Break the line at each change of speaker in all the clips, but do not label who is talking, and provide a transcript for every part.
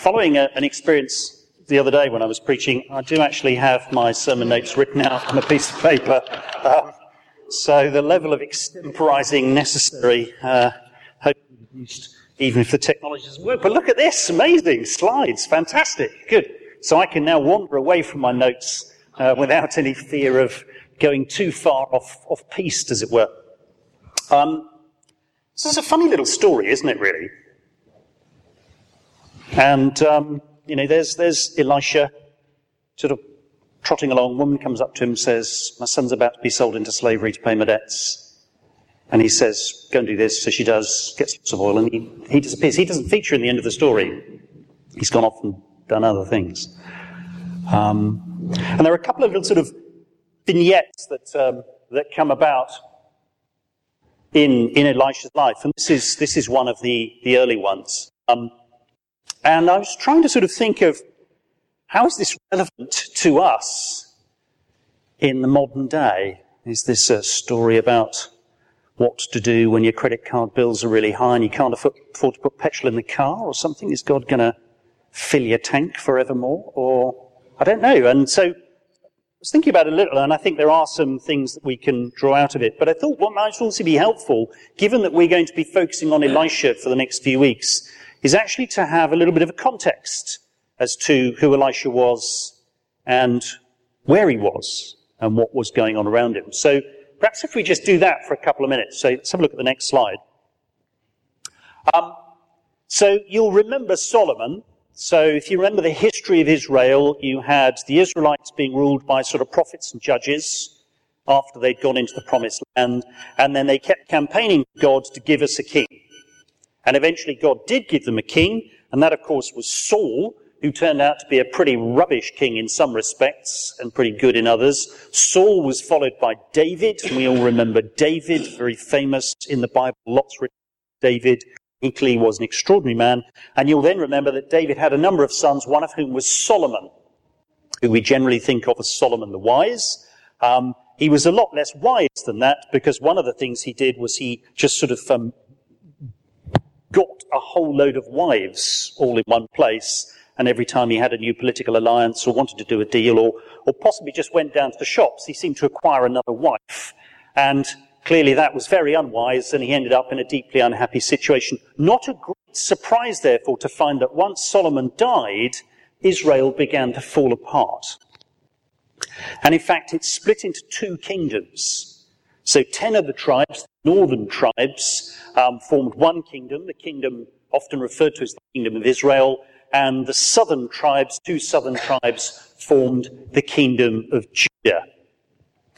following a, an experience the other day when I was preaching, I do actually have my sermon notes written out on a piece of paper. Um, so the level of extemporizing necessary, uh, even if the technology doesn't work. But look at this, amazing slides, fantastic, good. So I can now wander away from my notes uh, without any fear of going too far off, off piste, as it were. Um, this is a funny little story, isn't it, really? And, um, you know, there's, there's Elisha sort of trotting along. Woman comes up to him and says, My son's about to be sold into slavery to pay my debts. And he says, Go and do this. So she does, gets lots of oil, and he, he disappears. He doesn't feature in the end of the story. He's gone off and done other things. Um, and there are a couple of little sort of vignettes that, um, that come about in, in Elisha's life. And this is, this is one of the, the early ones. Um, and I was trying to sort of think of how is this relevant to us in the modern day? Is this a story about what to do when your credit card bills are really high and you can't afford to put petrol in the car or something? Is God going to fill your tank forevermore? Or I don't know. And so I was thinking about it a little, and I think there are some things that we can draw out of it. But I thought what might also be helpful, given that we're going to be focusing on Elisha for the next few weeks, is actually to have a little bit of a context as to who Elisha was and where he was and what was going on around him. So perhaps if we just do that for a couple of minutes. So let's have a look at the next slide. Um, so you'll remember Solomon. So if you remember the history of Israel, you had the Israelites being ruled by sort of prophets and judges after they'd gone into the promised land, and then they kept campaigning God to give us a king. And eventually God did give them a king, and that of course was Saul, who turned out to be a pretty rubbish king in some respects and pretty good in others. Saul was followed by David, and we all remember David, very famous in the Bible, lots written David. Equally was an extraordinary man. And you'll then remember that David had a number of sons, one of whom was Solomon, who we generally think of as Solomon the Wise. Um, he was a lot less wise than that because one of the things he did was he just sort of um, got a whole load of wives all in one place. And every time he had a new political alliance or wanted to do a deal or, or possibly just went down to the shops, he seemed to acquire another wife. And clearly that was very unwise and he ended up in a deeply unhappy situation. Not a great surprise, therefore, to find that once Solomon died, Israel began to fall apart. And in fact, it split into two kingdoms. So ten of the tribes, the northern tribes, um, formed one kingdom, the kingdom often referred to as the kingdom of Israel, and the southern tribes, two southern tribes, formed the kingdom of Judah.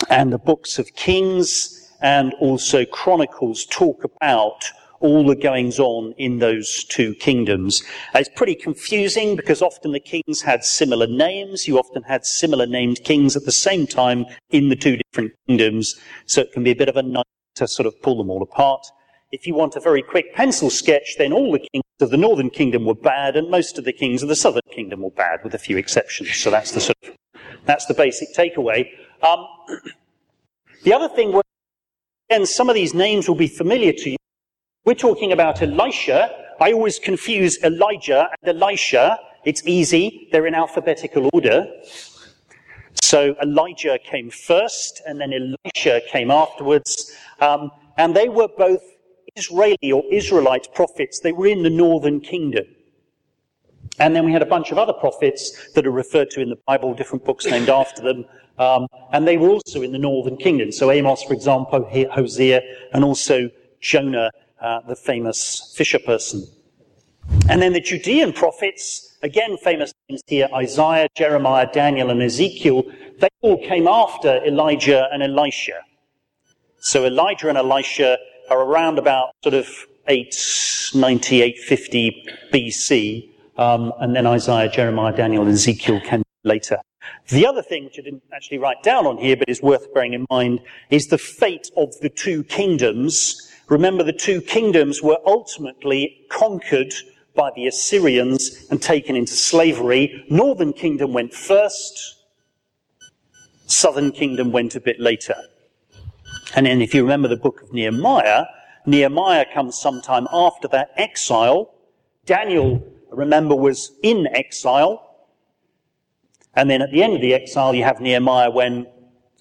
And the books of Kings and also Chronicles talk about all the goings on in those two kingdoms. It's pretty confusing because often the kings had similar names. You often had similar named kings at the same time in the two different kingdoms. So it can be a bit of a nightmare to sort of pull them all apart. If you want a very quick pencil sketch, then all the kings of the northern kingdom were bad, and most of the kings of the southern kingdom were bad, with a few exceptions. So that's the sort of that's the basic takeaway. Um, the other thing was, again, some of these names will be familiar to you. We're talking about Elisha. I always confuse Elijah and Elisha. It's easy; they're in alphabetical order. So Elijah came first, and then Elisha came afterwards, um, and they were both Israeli or Israelite prophets, they were in the northern kingdom. And then we had a bunch of other prophets that are referred to in the Bible, different books named after them, um, and they were also in the northern kingdom. So Amos, for example, Hosea, and also Jonah, uh, the famous fisher person. And then the Judean prophets, again famous names here, Isaiah, Jeremiah, Daniel, and Ezekiel, they all came after Elijah and Elisha. So Elijah and Elisha are around about sort of 890, 850 BC, um, and then Isaiah, Jeremiah, Daniel, and Ezekiel came later. The other thing, which I didn't actually write down on here, but is worth bearing in mind, is the fate of the two kingdoms. Remember, the two kingdoms were ultimately conquered by the Assyrians and taken into slavery. Northern kingdom went first. Southern kingdom went a bit later. And then if you remember the book of Nehemiah, Nehemiah comes sometime after that exile. Daniel remember, was in exile. And then at the end of the exile, you have Nehemiah when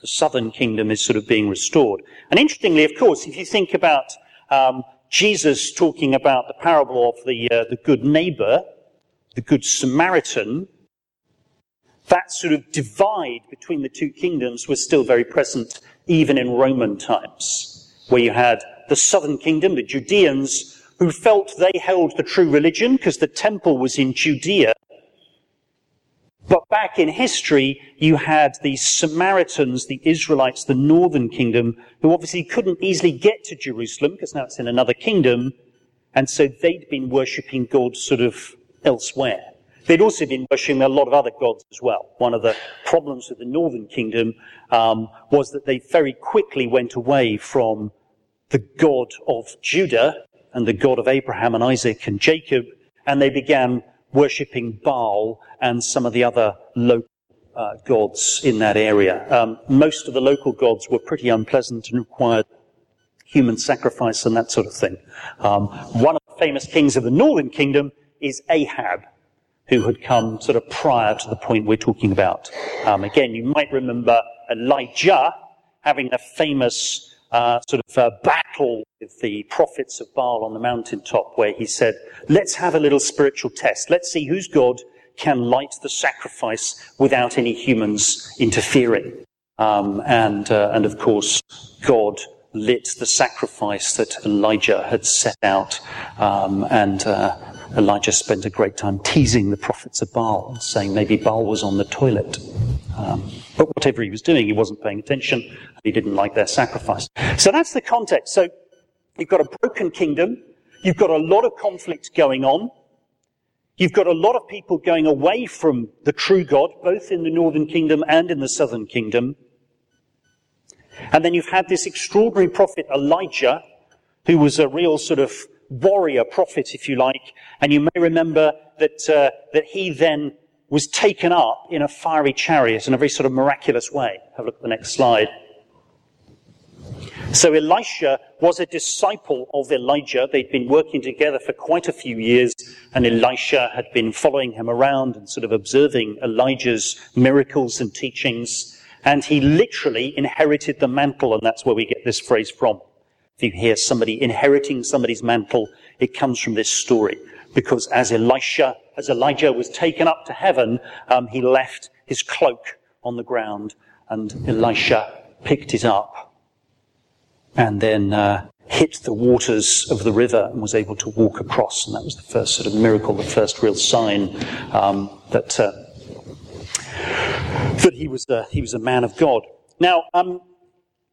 the southern kingdom is sort of being restored. And interestingly, of course, if you think about um, Jesus talking about the parable of the, uh, the good neighbor, the good Samaritan, that sort of divide between the two kingdoms was still very present even in Roman times, where you had the southern kingdom, the Judeans, who felt they held the true religion because the temple was in Judea. But back in history, you had the Samaritans, the Israelites, the northern kingdom, who obviously couldn't easily get to Jerusalem because now it's in another kingdom. And so they'd been worshipping God sort of elsewhere. They'd also been worshipping a lot of other gods as well. One of the problems with the northern kingdom um, was that they very quickly went away from the God of Judah and the God of Abraham and Isaac and Jacob, and they began worshipping Baal and some of the other local uh, gods in that area. Um, most of the local gods were pretty unpleasant and required human sacrifice and that sort of thing. Um, one of the famous kings of the northern kingdom is Ahab, who had come sort of prior to the point we're talking about. Um, again, you might remember Elijah having a famous uh, sort of uh, battle with the prophets of Baal on the mountaintop, where he said, "Let's have a little spiritual test. Let's see whose God can light the sacrifice without any humans interfering." Um, and uh, and of course, God lit the sacrifice that Elijah had set out, um, and uh, Elijah spent a great time teasing the prophets of Baal, saying maybe Baal was on the toilet. Um, but whatever he was doing, he wasn't paying attention. He didn't like their sacrifice. So that's the context. So you've got a broken kingdom. You've got a lot of conflict going on. You've got a lot of people going away from the true God, both in the northern kingdom and in the southern kingdom. And then you've had this extraordinary prophet Elijah, who was a real sort of warrior prophet, if you like. And you may remember that, uh, that he then was taken up in a fiery chariot in a very sort of miraculous way. Have a look at the next slide. So Elisha was a disciple of Elijah. They'd been working together for quite a few years, and Elisha had been following him around and sort of observing Elijah's miracles and teachings. And he literally inherited the mantle, and that's where we get this phrase from. If you hear somebody inheriting somebody's mantle, it comes from this story. Because as Elisha, as Elijah was taken up to heaven, um, he left his cloak on the ground, and Elisha picked it up and then uh, hit the waters of the river and was able to walk across. And that was the first sort of miracle, the first real sign um, that uh, that he was a, he was a man of God. Now, um,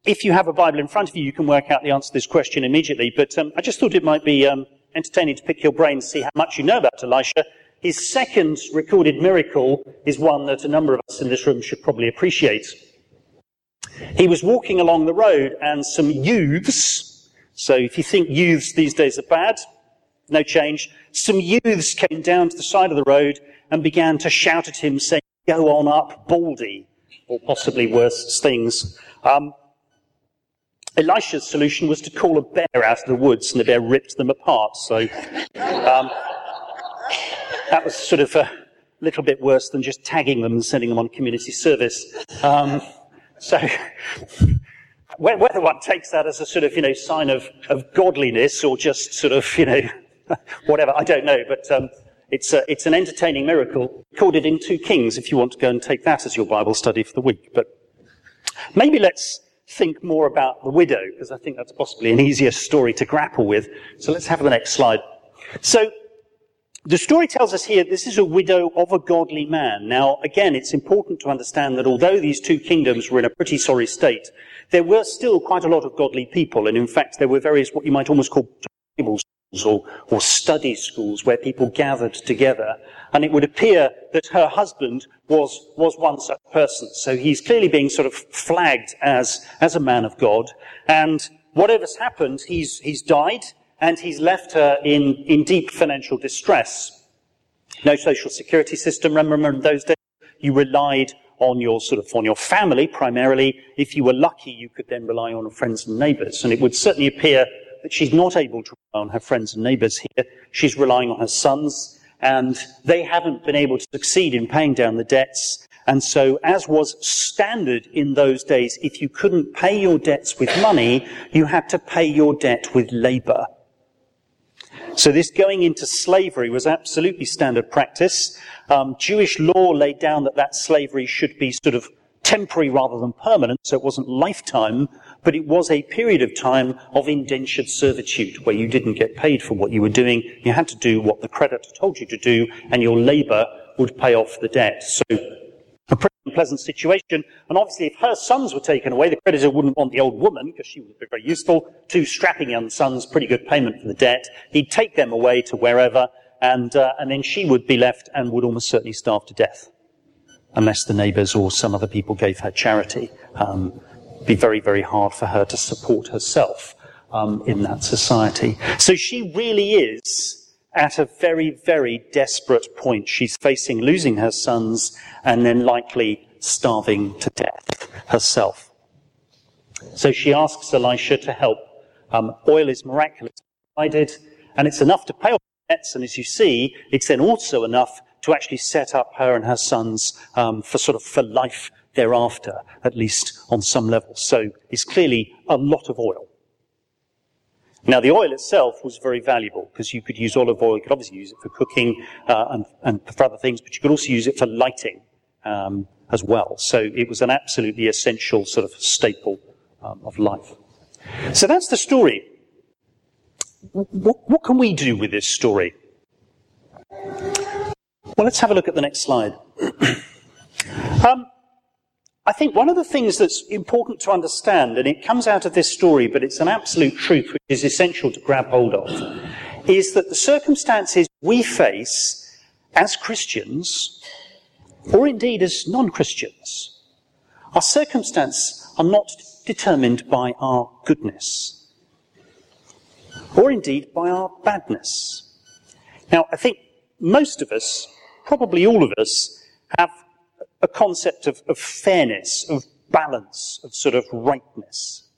if you have a Bible in front of you, you can work out the answer to this question immediately. But um, I just thought it might be um, entertaining to pick your brain to see how much you know about Elisha. His second recorded miracle is one that a number of us in this room should probably appreciate. He was walking along the road, and some youths, so if you think youths these days are bad, no change, some youths came down to the side of the road and began to shout at him, saying, Go on up, Baldy, or possibly worse things. Um, Elisha's solution was to call a bear out of the woods, and the bear ripped them apart. So um, that was sort of a little bit worse than just tagging them and sending them on community service. Um, so whether one takes that as a sort of you know sign of, of godliness or just sort of you know whatever, I don't know. But um, it's a, it's an entertaining miracle. Recorded in two Kings. If you want to go and take that as your Bible study for the week, but maybe let's think more about the widow, because I think that's possibly an easier story to grapple with. So let's have the next slide. So, the story tells us here this is a widow of a godly man. Now, again, it's important to understand that although these two kingdoms were in a pretty sorry state, there were still quite a lot of godly people, and in fact, there were various what you might almost call tables or, or study schools where people gathered together. And it would appear that her husband was, was one such person. So he's clearly being sort of flagged as, as a man of God. And whatever's happened, he's, he's died and he's left her in, in deep financial distress. No social security system. Remember those days, you relied on your sort of on your family primarily. If you were lucky, you could then rely on friends and neighbours. And it would certainly appear that she's not able to rely on her friends and neighbours here. She's relying on her sons and they haven't been able to succeed in paying down the debts. And so, as was standard in those days, if you couldn't pay your debts with money, you had to pay your debt with labor. So this going into slavery was absolutely standard practice. Um, Jewish law laid down that that slavery should be sort of temporary rather than permanent, so it wasn't lifetime, but it was a period of time of indentured servitude where you didn't get paid for what you were doing. You had to do what the creditor told you to do, and your labour would pay off the debt. So a pretty unpleasant situation. And obviously, if her sons were taken away, the creditor wouldn't want the old woman because she would be very useful. Two strapping young sons, pretty good payment for the debt. He'd take them away to wherever, and uh, and then she would be left and would almost certainly starve to death unless the neighbours or some other people gave her charity. Um, be very, very hard for her to support herself um, in that society. So she really is at a very, very desperate point. She's facing losing her sons and then likely starving to death herself. So she asks Elisha to help. Um, oil is miraculously provided, and it's enough to pay off the debts, and as you see, it's then also enough to actually set up her and her sons um, for sort of for life thereafter, at least on some level. So it's clearly a lot of oil. Now, the oil itself was very valuable because you could use olive oil. You could obviously use it for cooking uh, and, and, for other things, but you could also use it for lighting um, as well. So it was an absolutely essential sort of staple um, of life. So that's the story. What, what can we do with this story? Well, let's have a look at the next slide. um, I think one of the things that's important to understand, and it comes out of this story, but it's an absolute truth which is essential to grab hold of, is that the circumstances we face as Christians, or indeed as non Christians, our circumstances are not determined by our goodness, or indeed by our badness. Now, I think most of us probably all of us have a concept of, of fairness, of balance, of sort of rightness.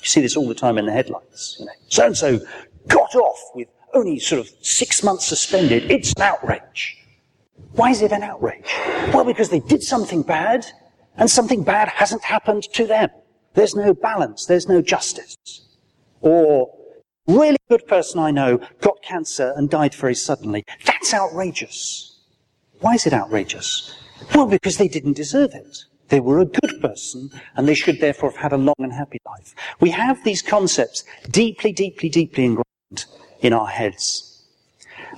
You see this all the time in the headlines. You know, so and so got off with only sort of six months suspended. It's an outrage. Why is it an outrage? Well, because they did something bad, and something bad hasn't happened to them. There's no balance. There's no justice. Or really good person I know got cancer and died very suddenly. That's outrageous. Why is it outrageous? Well, because they didn't deserve it. They were a good person, and they should therefore have had a long and happy life. We have these concepts deeply, deeply, deeply ingrained in our heads.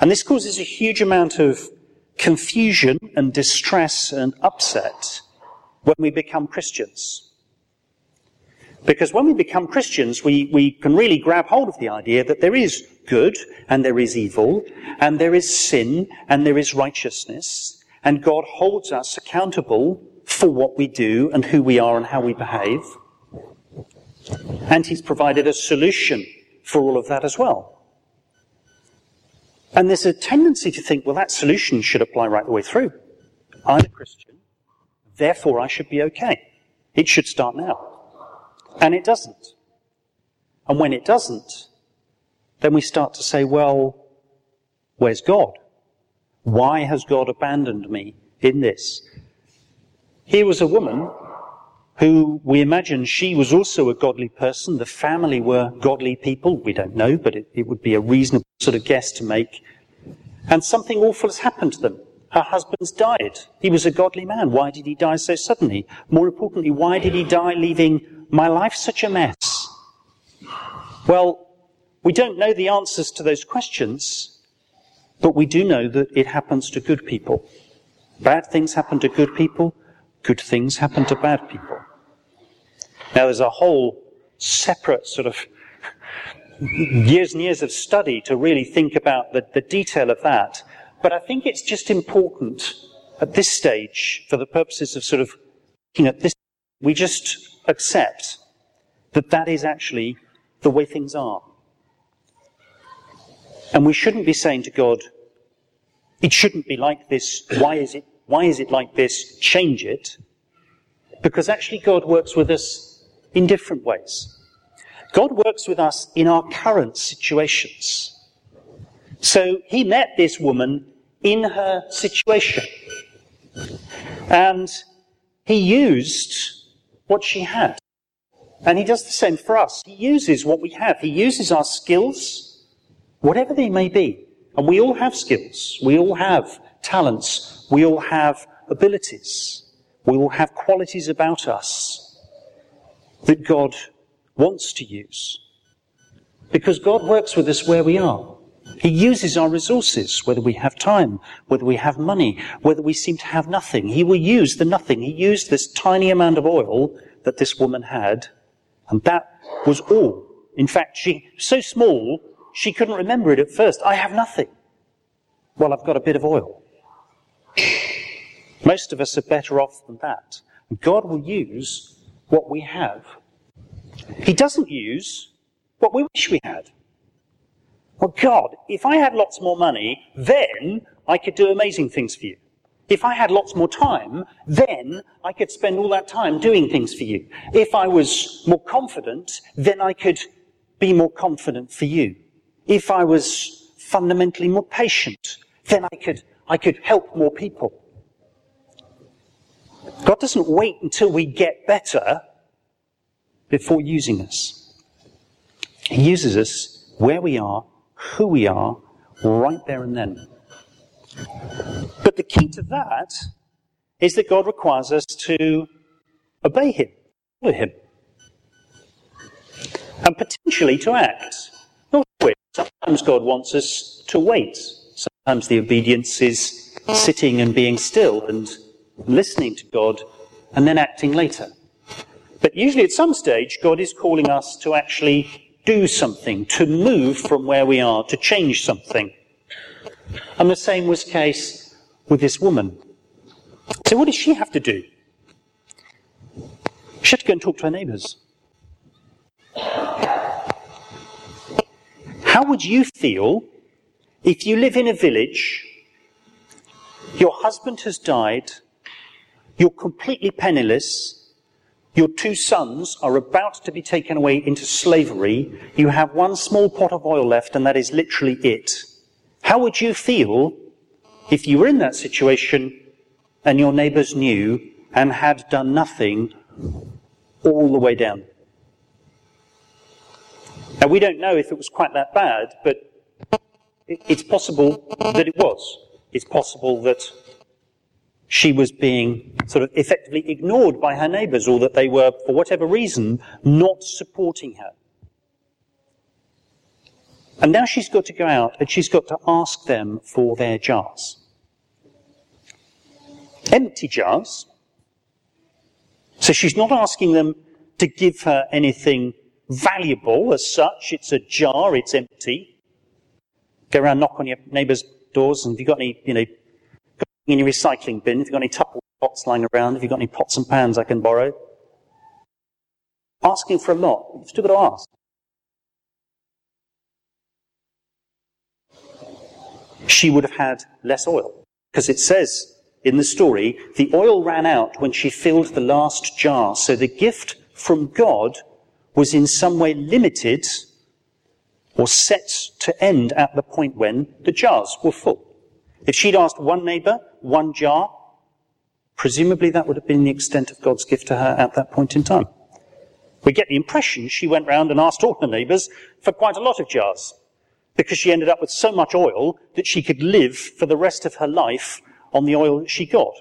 And this causes a huge amount of confusion and distress and upset when we become Christians. Because when we become Christians, we, we can really grab hold of the idea that there is good and there is evil and there is sin and there is righteousness and God holds us accountable for what we do and who we are and how we behave. And He's provided a solution for all of that as well. And there's a tendency to think, well, that solution should apply right the way through. I'm a Christian, therefore I should be okay. It should start now. And it doesn't. And when it doesn't, then we start to say, well, where's God? Why has God abandoned me in this? Here was a woman who we imagine she was also a godly person. The family were godly people. We don't know, but it, it would be a reasonable sort of guess to make. And something awful has happened to them. Her husband's died. He was a godly man. Why did he die so suddenly? More importantly, why did he die leaving my life such a mess? Well, we don't know the answers to those questions, but we do know that it happens to good people. Bad things happen to good people, good things happen to bad people. Now, there's a whole separate sort of years and years of study to really think about the, the detail of that. But I think it's just important at this stage, for the purposes of sort of looking at this, we just accept that that is actually the way things are. And we shouldn't be saying to God, it shouldn't be like this. Why is it, why is it like this? Change it. Because actually God works with us in different ways. God works with us in our current situations. So he met this woman in her situation. And he used what she had. And he does the same for us. He uses what we have. He uses our skills, whatever they may be. And we all have skills. We all have talents. We all have abilities. We all have qualities about us that God wants to use. Because God works with us where we are. He uses our resources, whether we have time, whether we have money, whether we seem to have nothing. He will use the nothing. He used this tiny amount of oil that this woman had, and that was all. In fact, she, so small, she couldn't remember it at first. I have nothing. Well, I've got a bit of oil. Most of us are better off than that. God will use what we have. He doesn't use what we wish we had. Well, God, if I had lots more money, then I could do amazing things for you. If I had lots more time, then I could spend all that time doing things for you. If I was more confident, then I could be more confident for you. If I was fundamentally more patient, then I could, I could help more people. God doesn't wait until we get better before using us. He uses us where we are, who we are, right there and then. But the key to that is that God requires us to obey Him, follow Him, and potentially to act. Not always. Sometimes God wants us to wait. Sometimes the obedience is sitting and being still and listening to God and then acting later. But usually at some stage, God is calling us to actually do something, to move from where we are, to change something. And the same was the case with this woman. So what does she have to do? She had to go and talk to her neighbours. How would you feel if you live in a village, your husband has died, you're completely penniless, your two sons are about to be taken away into slavery, you have one small pot of oil left, and that is literally it. How would you feel if you were in that situation and your neighbours knew and had done nothing all the way down? Now, we don't know if it was quite that bad, but it's possible that it was. It's possible that she was being sort of effectively ignored by her neighbours or that they were, for whatever reason, not supporting her. And now she's got to go out and she's got to ask them for their jars. Empty jars. So she's not asking them to give her anything valuable as such. It's a jar, it's empty. Go around, knock on your neighbour's doors, and if you've got any, you know, in your recycling bin? if you've got any Tupperware pots lying around? if you've got any pots and pans I can borrow? Asking for a lot. You've still got to ask. she would have had less oil. Because it says in the story, the oil ran out when she filled the last jar. So the gift from God was in some way limited or set to end at the point when the jars were full. If she'd asked one neighbor, one jar, presumably that would have been the extent of God's gift to her at that point in time. We get the impression she went round and asked all her neighbors for quite a lot of jars because she ended up with so much oil that she could live for the rest of her life on the oil that she got.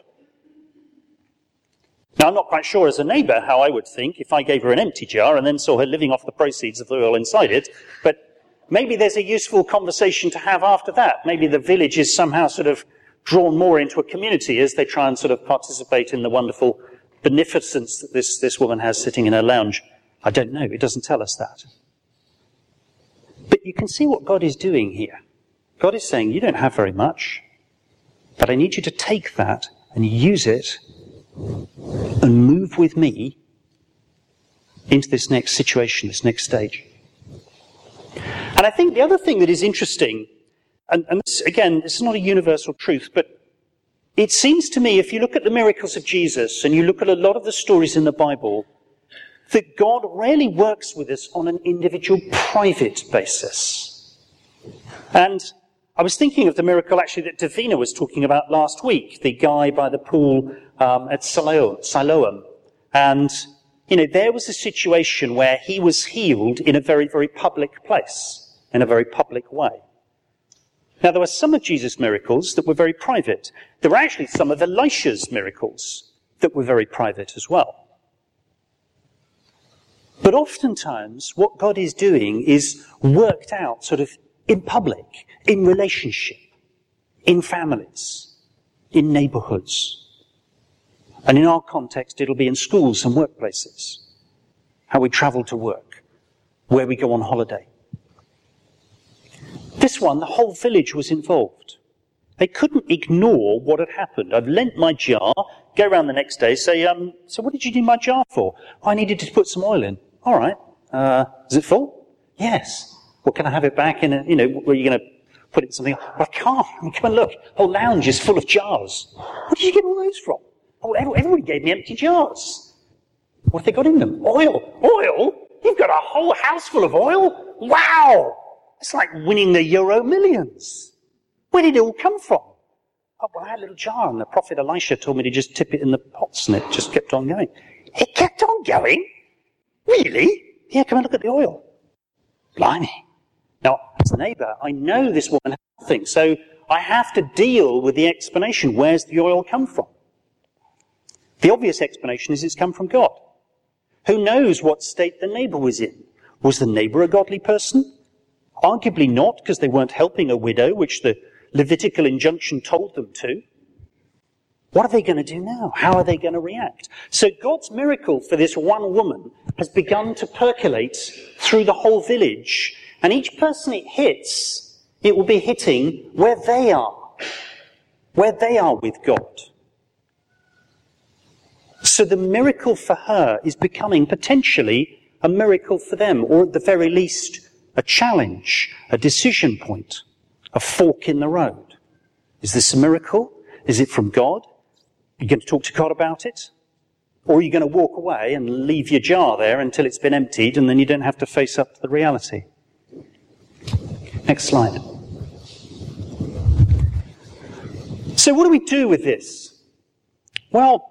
Now, I'm not quite sure as a neighbour how I would think if I gave her an empty jar and then saw her living off the proceeds of the oil inside it, but maybe there's a useful conversation to have after that. Maybe the village is somehow sort of drawn more into a community as they try and sort of participate in the wonderful beneficence that this, this woman has sitting in her lounge. I don't know. It doesn't tell us that. But you can see what God is doing here. God is saying, You don't have very much, but I need you to take that and use it and move with me into this next situation, this next stage. And I think the other thing that is interesting, and, and this, again, this is not a universal truth, but it seems to me, if you look at the miracles of Jesus and you look at a lot of the stories in the Bible, that God rarely works with us on an individual private basis. And I was thinking of the miracle actually that Davina was talking about last week, the guy by the pool um, at Siloam. And, you know, there was a situation where he was healed in a very, very public place, in a very public way. Now, there were some of Jesus' miracles that were very private. There were actually some of Elisha's miracles that were very private as well. But oftentimes, what God is doing is worked out sort of in public, in relationship, in families, in neighborhoods. And in our context, it'll be in schools and workplaces. How we travel to work, where we go on holiday. This one, the whole village was involved. They couldn't ignore what had happened. I've lent my jar, go around the next day, say, um, so what did you need my jar for? I needed to put some oil in. All right. Uh, is it full? Yes. Well, can I have it back in a, you know, where you going to put it in something? Well, I can't. I mean, come and look. The whole lounge is full of jars. Where did you get all those from? Oh, everybody gave me empty jars. What have they got in them? Oil. Oil? You've got a whole house full of oil? Wow! It's like winning the Euro millions. Where did it all come from? Oh, well, I had a little jar and the prophet Elisha told me to just tip it in the pots and it just kept on going. It kept on going? Really? Yeah, come and look at the oil. Blimey. Now, as a neighbour, I know this woman has nothing, so I have to deal with the explanation. Where's the oil come from? The obvious explanation is it's come from God. Who knows what state the neighbour was in? Was the neighbour a godly person? Arguably not, because they weren't helping a widow, which the Levitical injunction told them to. What are they going to do now? How are they going to react? So God's miracle for this one woman has begun to percolate through the whole village. And each person it hits, it will be hitting where they are. Where they are with God. So the miracle for her is becoming potentially a miracle for them, or at the very least, a challenge, a decision point, a fork in the road. Is this a miracle? Is it from God? Are you going to talk to God about it? Or are you going to walk away and leave your jar there until it's been emptied and then you don't have to face up to the reality? Next slide. So, what do we do with this? Well,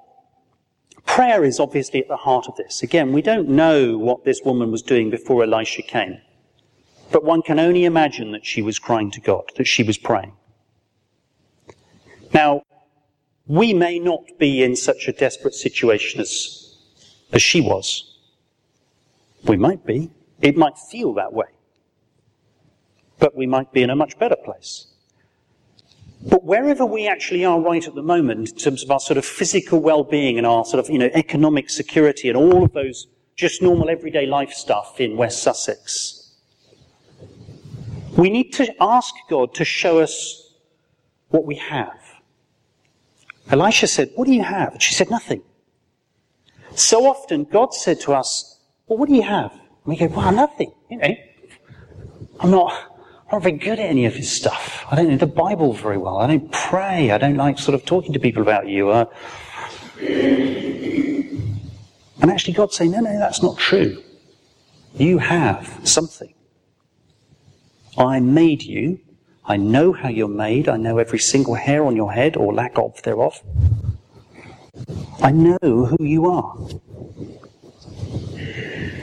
prayer is obviously at the heart of this. Again, we don't know what this woman was doing before Elisha came. But one can only imagine that she was crying to God, that she was praying. Now, we may not be in such a desperate situation as, as she was. We might be. It might feel that way. But we might be in a much better place. But wherever we actually are right at the moment, in terms of our sort of physical well-being and our sort of, you know, economic security and all of those just normal everyday life stuff in West Sussex, we need to ask God to show us what we have. Elisha said, What do you have? And she said, Nothing. So often God said to us, Well, what do you have? And we go, Well, nothing. You know, I'm not, I'm not very good at any of his stuff. I don't know the Bible very well. I don't pray. I don't like sort of talking to people about you. Uh, and actually, God saying, No, no, that's not true. You have something. I made you I know how you're made. I know every single hair on your head or lack of thereof. I know who you are.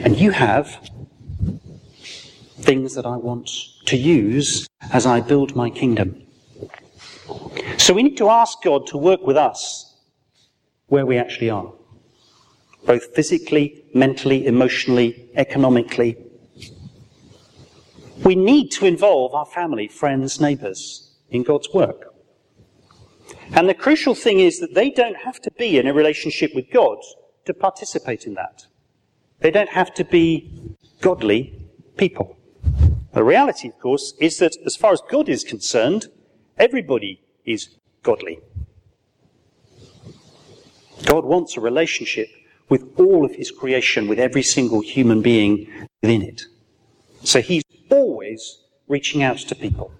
And you have things that I want to use as I build my kingdom. So we need to ask God to work with us where we actually are, both physically, mentally, emotionally, economically, we need to involve our family, friends, neighbours in God's work. And the crucial thing is that they don't have to be in a relationship with God to participate in that. They don't have to be godly people. The reality, of course, is that as far as God is concerned, everybody is godly. God wants a relationship with all of his creation, with every single human being within it. So he's always reaching out to people.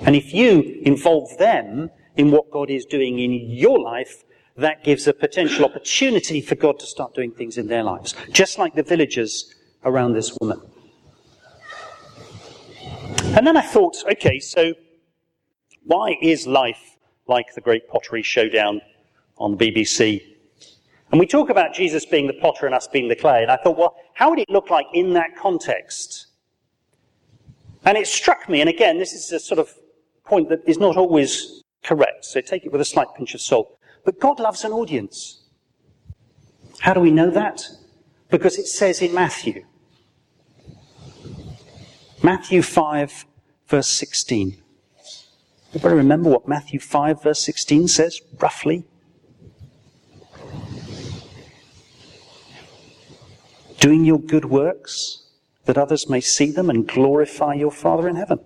And if you involve them in what God is doing in your life, that gives a potential opportunity for God to start doing things in their lives, just like the villagers around this woman. And then I thought, okay, so why is life like the Great Pottery Showdown on the BBC? And we talk about Jesus being the potter and us being the clay. And I thought, well, how would it look like in that context? And it struck me, and again, this is a sort of point that is not always correct, so take it with a slight pinch of salt. But God loves an audience. How do we know that? Because it says in Matthew, Matthew 5, verse 16. Everybody remember what Matthew 5, verse 16 says, roughly? Doing your good works, that others may see them and glorify your Father in heaven.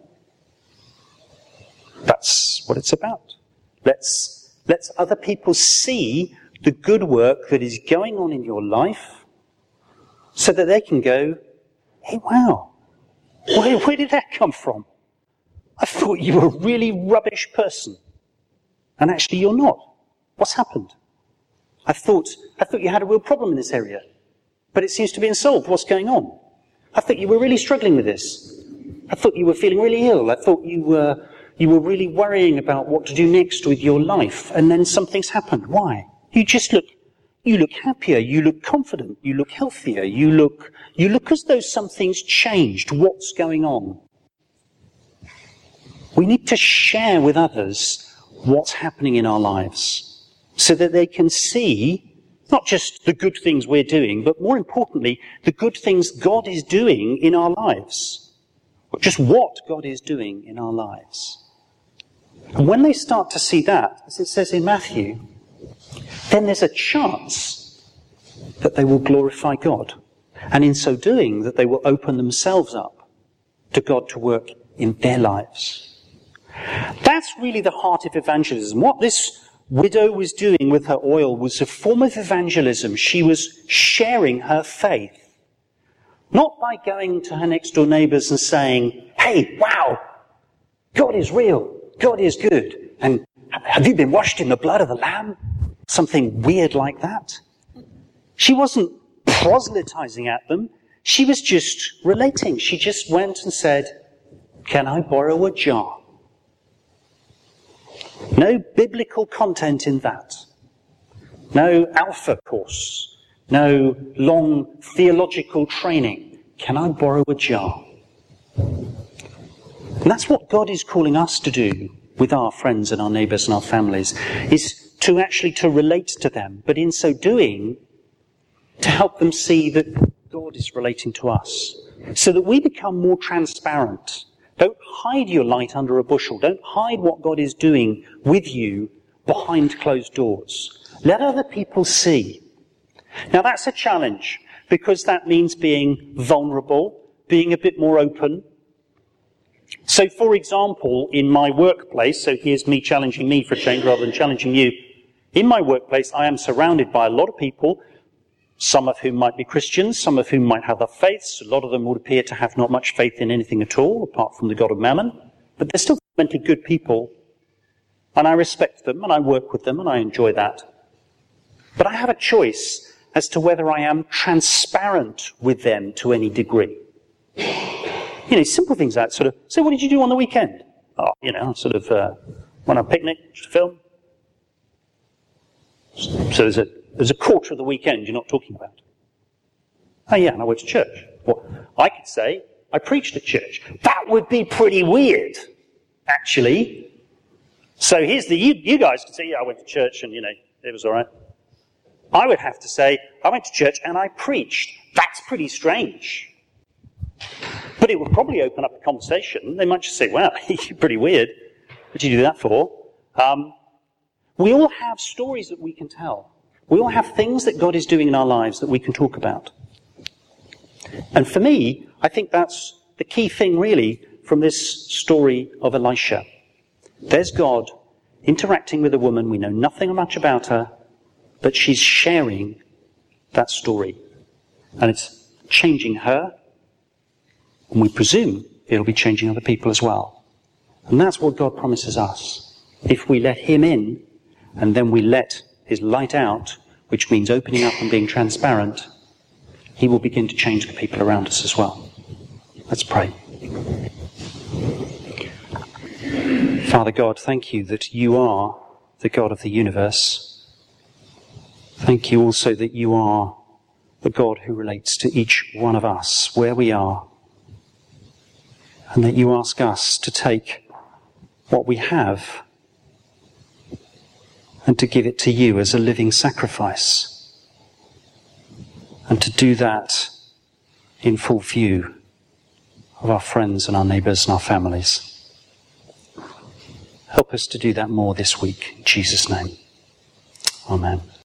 That's what it's about. Let's, let's other people see the good work that is going on in your life so that they can go, hey, wow, where, where did that come from? I thought you were a really rubbish person. And actually, you're not. What's happened? I thought, I thought you had a real problem in this area. But it seems to be solved. What's going on? I thought you were really struggling with this. I thought you were feeling really ill. I thought you were, you were really worrying about what to do next with your life. And then something's happened. Why? You just look, you look happier. You look confident. You look healthier. You look, you look as though something's changed. What's going on? We need to share with others what's happening in our lives so that they can see not just the good things we're doing, but more importantly, the good things God is doing in our lives. Just what God is doing in our lives. And when they start to see that, as it says in Matthew, then there's a chance that they will glorify God. And in so doing, that they will open themselves up to God to work in their lives. That's really the heart of evangelism. What this widow was doing with her oil was a form of evangelism. She was sharing her faith. Not by going to her next door neighbors and saying, hey, wow, God is real. God is good. And have you been washed in the blood of the Lamb? Something weird like that. She wasn't proselytizing at them. She was just relating. She just went and said, can I borrow a jar? No biblical content in that. No alpha course. No long theological training. Can I borrow a jar? And that's what God is calling us to do with our friends and our neighbours and our families, is to actually to relate to them, but in so doing, to help them see that God is relating to us, so that we become more transparent don't hide your light under a bushel. Don't hide what God is doing with you behind closed doors. Let other people see. Now that's a challenge because that means being vulnerable, being a bit more open. So for example, in my workplace, so here's me challenging me for a change rather than challenging you. In my workplace, I am surrounded by a lot of people some of whom might be Christians, some of whom might have other faiths. A lot of them would appear to have not much faith in anything at all, apart from the God of Mammon. But they're still fundamentally good people, and I respect them, and I work with them, and I enjoy that. But I have a choice as to whether I am transparent with them to any degree. You know, simple things like sort of, so what did you do on the weekend? Oh, you know, sort of, uh, went on a picnic, film. So there's a there's a quarter of the weekend you're not talking about. Oh yeah, and I went to church. Well, I could say, I preached at church. That would be pretty weird, actually. So here's the, you, you guys can say, yeah, I went to church and, you know, it was alright. I would have to say, I went to church and I preached. That's pretty strange. But it would probably open up a conversation. They might just say, wow, you're pretty weird. What did you do that for? Um, we all have stories that we can tell. We all have things that God is doing in our lives that we can talk about. And for me, I think that's the key thing really from this story of Elisha. There's God interacting with a woman. We know nothing much about her, but she's sharing that story. And it's changing her. And we presume it'll be changing other people as well. And that's what God promises us. If we let Him in, and then we let his light out, which means opening up and being transparent, he will begin to change the people around us as well. Let's pray. Father God, thank you that you are the God of the universe. Thank you also that you are the God who relates to each one of us where we are, and that you ask us to take what we have and to give it to you as a living sacrifice, and to do that in full view of our friends and our neighbours and our families. Help us to do that more this week. In Jesus' name. Amen.